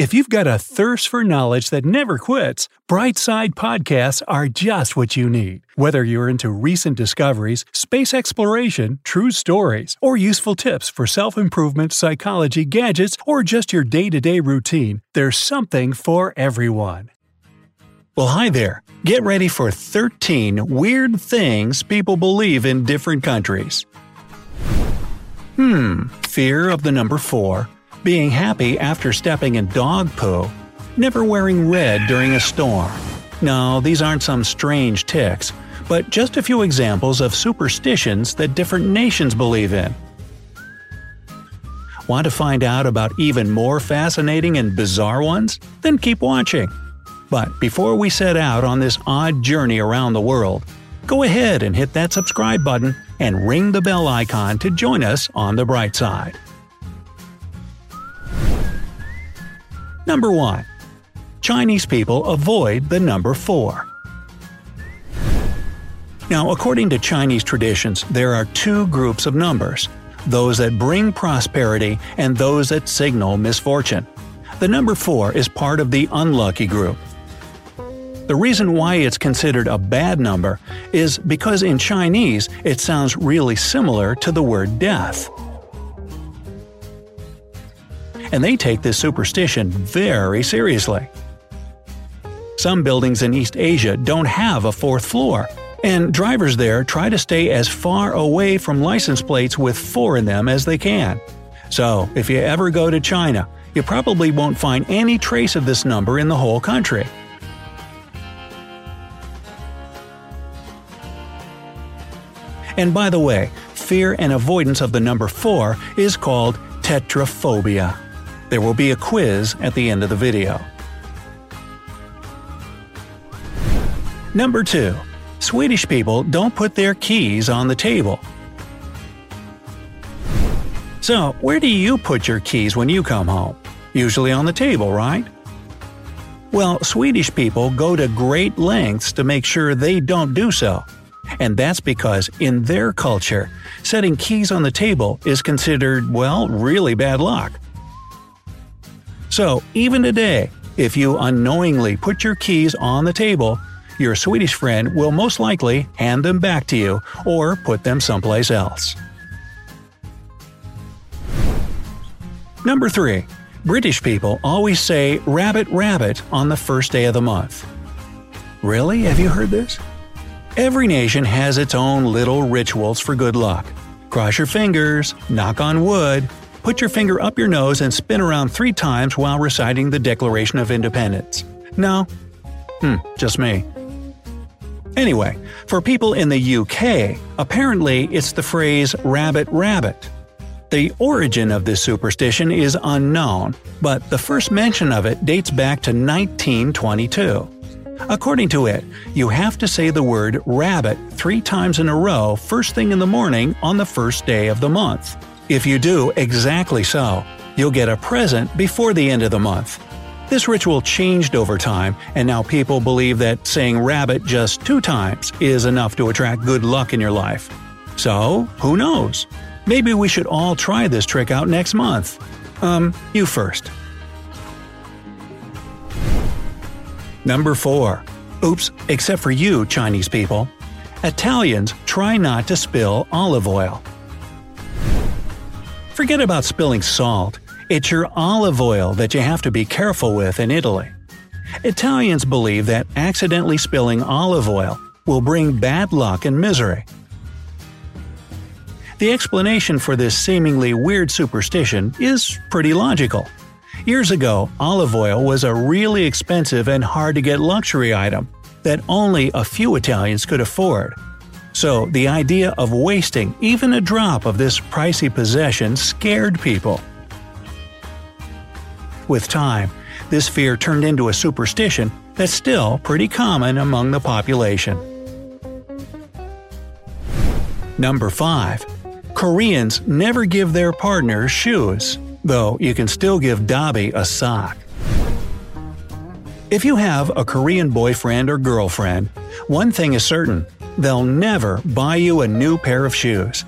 If you've got a thirst for knowledge that never quits, Brightside Podcasts are just what you need. Whether you're into recent discoveries, space exploration, true stories, or useful tips for self improvement, psychology, gadgets, or just your day to day routine, there's something for everyone. Well, hi there. Get ready for 13 weird things people believe in different countries. Hmm, fear of the number 4 being happy after stepping in dog poo, never wearing red during a storm. No, these aren't some strange tics, but just a few examples of superstitions that different nations believe in. Want to find out about even more fascinating and bizarre ones? Then keep watching. But before we set out on this odd journey around the world, go ahead and hit that subscribe button and ring the bell icon to join us on the bright side. Number 1. Chinese people avoid the number 4. Now, according to Chinese traditions, there are two groups of numbers those that bring prosperity and those that signal misfortune. The number 4 is part of the unlucky group. The reason why it's considered a bad number is because in Chinese it sounds really similar to the word death and they take this superstition very seriously. Some buildings in East Asia don't have a fourth floor, and drivers there try to stay as far away from license plates with 4 in them as they can. So, if you ever go to China, you probably won't find any trace of this number in the whole country. And by the way, fear and avoidance of the number 4 is called tetraphobia. There will be a quiz at the end of the video. Number 2. Swedish people don't put their keys on the table. So, where do you put your keys when you come home? Usually on the table, right? Well, Swedish people go to great lengths to make sure they don't do so. And that's because, in their culture, setting keys on the table is considered, well, really bad luck. So, even today, if you unknowingly put your keys on the table, your Swedish friend will most likely hand them back to you or put them someplace else. Number 3. British people always say rabbit rabbit on the first day of the month. Really? Have you heard this? Every nation has its own little rituals for good luck. Cross your fingers, knock on wood, Put your finger up your nose and spin around three times while reciting the Declaration of Independence. No? Hmm, just me. Anyway, for people in the UK, apparently it's the phrase rabbit rabbit. The origin of this superstition is unknown, but the first mention of it dates back to 1922. According to it, you have to say the word rabbit three times in a row first thing in the morning on the first day of the month. If you do exactly so, you'll get a present before the end of the month. This ritual changed over time, and now people believe that saying rabbit just two times is enough to attract good luck in your life. So, who knows? Maybe we should all try this trick out next month. Um, you first. Number 4. Oops, except for you, Chinese people. Italians try not to spill olive oil. Forget about spilling salt. It's your olive oil that you have to be careful with in Italy. Italians believe that accidentally spilling olive oil will bring bad luck and misery. The explanation for this seemingly weird superstition is pretty logical. Years ago, olive oil was a really expensive and hard to get luxury item that only a few Italians could afford. So, the idea of wasting even a drop of this pricey possession scared people. With time, this fear turned into a superstition that's still pretty common among the population. Number 5. Koreans never give their partners shoes, though you can still give Dobby a sock. If you have a Korean boyfriend or girlfriend, one thing is certain they'll never buy you a new pair of shoes.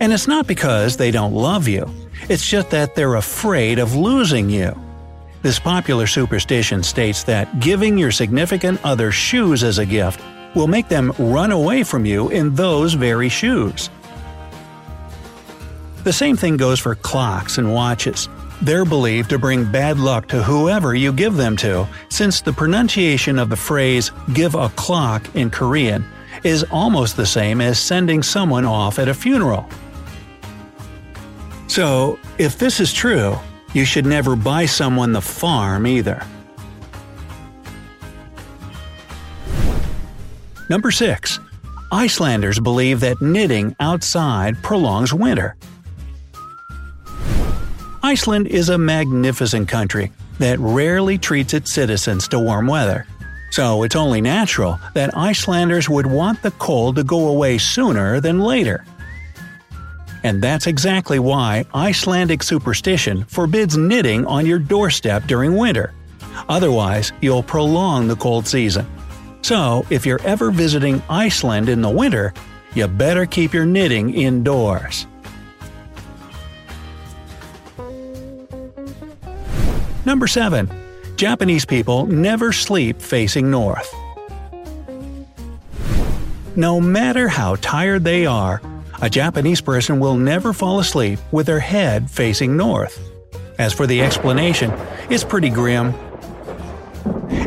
And it's not because they don't love you, It's just that they're afraid of losing you. This popular superstition states that giving your significant other shoes as a gift will make them run away from you in those very shoes. The same thing goes for clocks and watches. They're believed to bring bad luck to whoever you give them to, since the pronunciation of the phrase give a clock in Korean is almost the same as sending someone off at a funeral. So, if this is true, you should never buy someone the farm either. Number 6. Icelanders believe that knitting outside prolongs winter. Iceland is a magnificent country that rarely treats its citizens to warm weather. So it's only natural that Icelanders would want the cold to go away sooner than later. And that's exactly why Icelandic superstition forbids knitting on your doorstep during winter. Otherwise, you'll prolong the cold season. So, if you're ever visiting Iceland in the winter, you better keep your knitting indoors. Number 7. Japanese people never sleep facing north. No matter how tired they are, a Japanese person will never fall asleep with their head facing north. As for the explanation, it's pretty grim.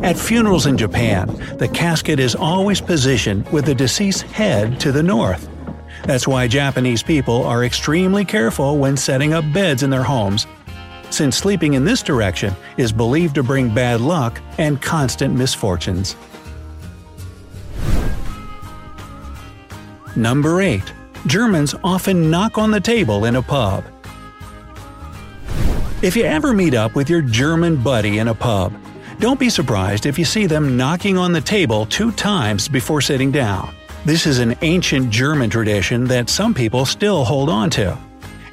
At funerals in Japan, the casket is always positioned with the deceased's head to the north. That's why Japanese people are extremely careful when setting up beds in their homes since sleeping in this direction is believed to bring bad luck and constant misfortunes. Number 8. Germans often knock on the table in a pub. If you ever meet up with your German buddy in a pub, don't be surprised if you see them knocking on the table two times before sitting down. This is an ancient German tradition that some people still hold on to.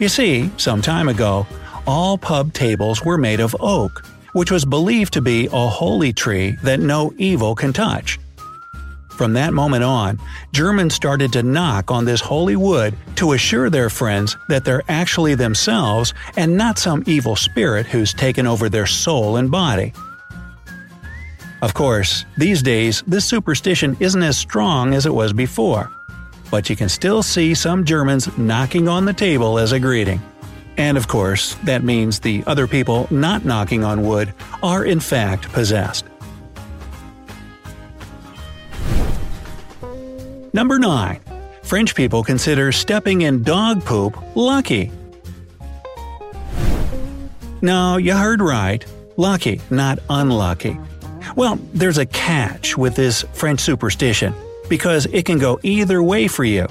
You see, some time ago, all pub tables were made of oak, which was believed to be a holy tree that no evil can touch. From that moment on, Germans started to knock on this holy wood to assure their friends that they're actually themselves and not some evil spirit who's taken over their soul and body. Of course, these days, this superstition isn't as strong as it was before, but you can still see some Germans knocking on the table as a greeting. And of course, that means the other people not knocking on wood are in fact possessed. Number 9. French people consider stepping in dog poop lucky. No, you heard right. Lucky, not unlucky. Well, there's a catch with this French superstition, because it can go either way for you.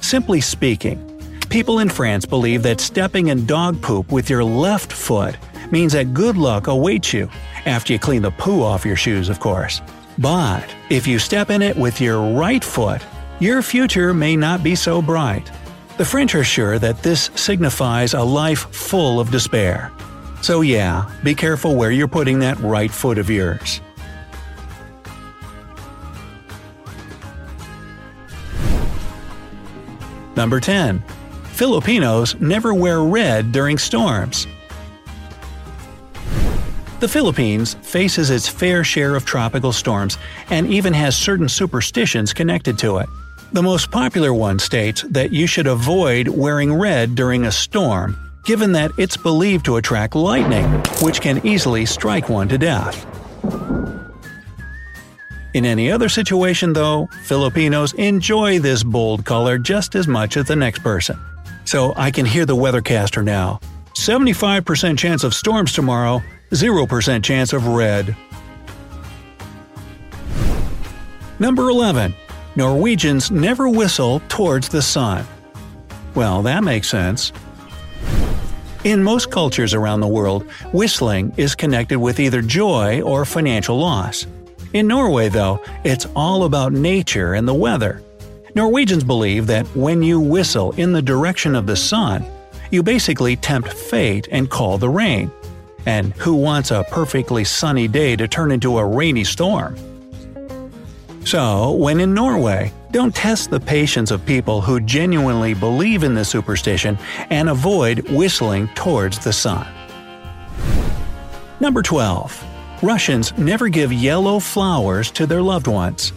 Simply speaking, People in France believe that stepping in dog poop with your left foot means that good luck awaits you, after you clean the poo off your shoes, of course. But if you step in it with your right foot, your future may not be so bright. The French are sure that this signifies a life full of despair. So, yeah, be careful where you're putting that right foot of yours. Number 10. Filipinos never wear red during storms. The Philippines faces its fair share of tropical storms and even has certain superstitions connected to it. The most popular one states that you should avoid wearing red during a storm, given that it's believed to attract lightning, which can easily strike one to death. In any other situation, though, Filipinos enjoy this bold color just as much as the next person. So I can hear the weathercaster now. 75% chance of storms tomorrow, 0% chance of red. Number 11. Norwegians never whistle towards the sun. Well, that makes sense. In most cultures around the world, whistling is connected with either joy or financial loss. In Norway, though, it's all about nature and the weather. Norwegians believe that when you whistle in the direction of the sun, you basically tempt fate and call the rain. And who wants a perfectly sunny day to turn into a rainy storm? So, when in Norway, Don't test the patience of people who genuinely believe in this superstition and avoid whistling towards the sun. Number 12. Russians never give yellow flowers to their loved ones.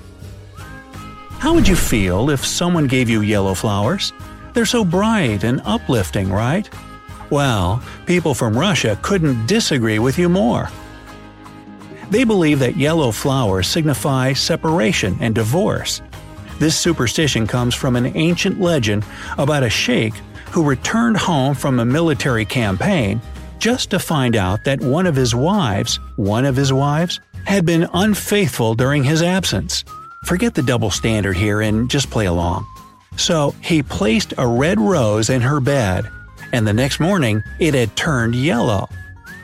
How would you feel if someone gave you yellow flowers? They're so bright and uplifting, right? Well, people from Russia couldn't disagree with you more. They believe that yellow flowers signify separation and divorce. This superstition comes from an ancient legend about a sheikh who returned home from a military campaign just to find out that one of his wives, one of his wives, had been unfaithful during his absence. Forget the double standard here and just play along. So he placed a red rose in her bed, and the next morning it had turned yellow.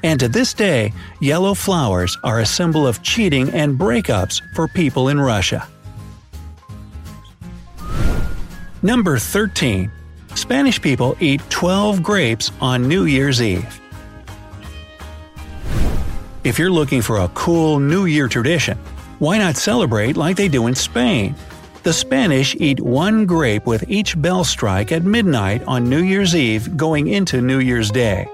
And to this day, yellow flowers are a symbol of cheating and breakups for people in Russia. Number 13. Spanish people eat 12 grapes on New Year's Eve. If you're looking for a cool New Year tradition, why not celebrate like they do in Spain? The Spanish eat one grape with each bell strike at midnight on New Year's Eve going into New Year's Day.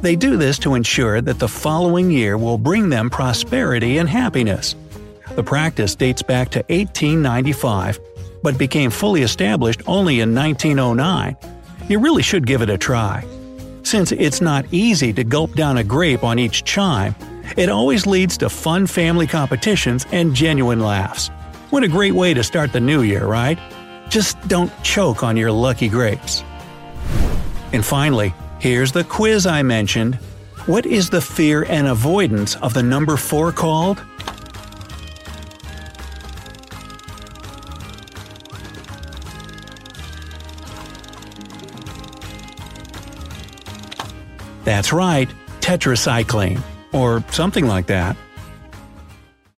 They do this to ensure that the following year will bring them prosperity and happiness. The practice dates back to 1895 but became fully established only in 1909. You really should give it a try. Since it's not easy to gulp down a grape on each chime, it always leads to fun family competitions and genuine laughs. What a great way to start the new year, right? Just don't choke on your lucky grapes. And finally, here's the quiz I mentioned. What is the fear and avoidance of the number 4 called? That's right, tetracycline, or something like that.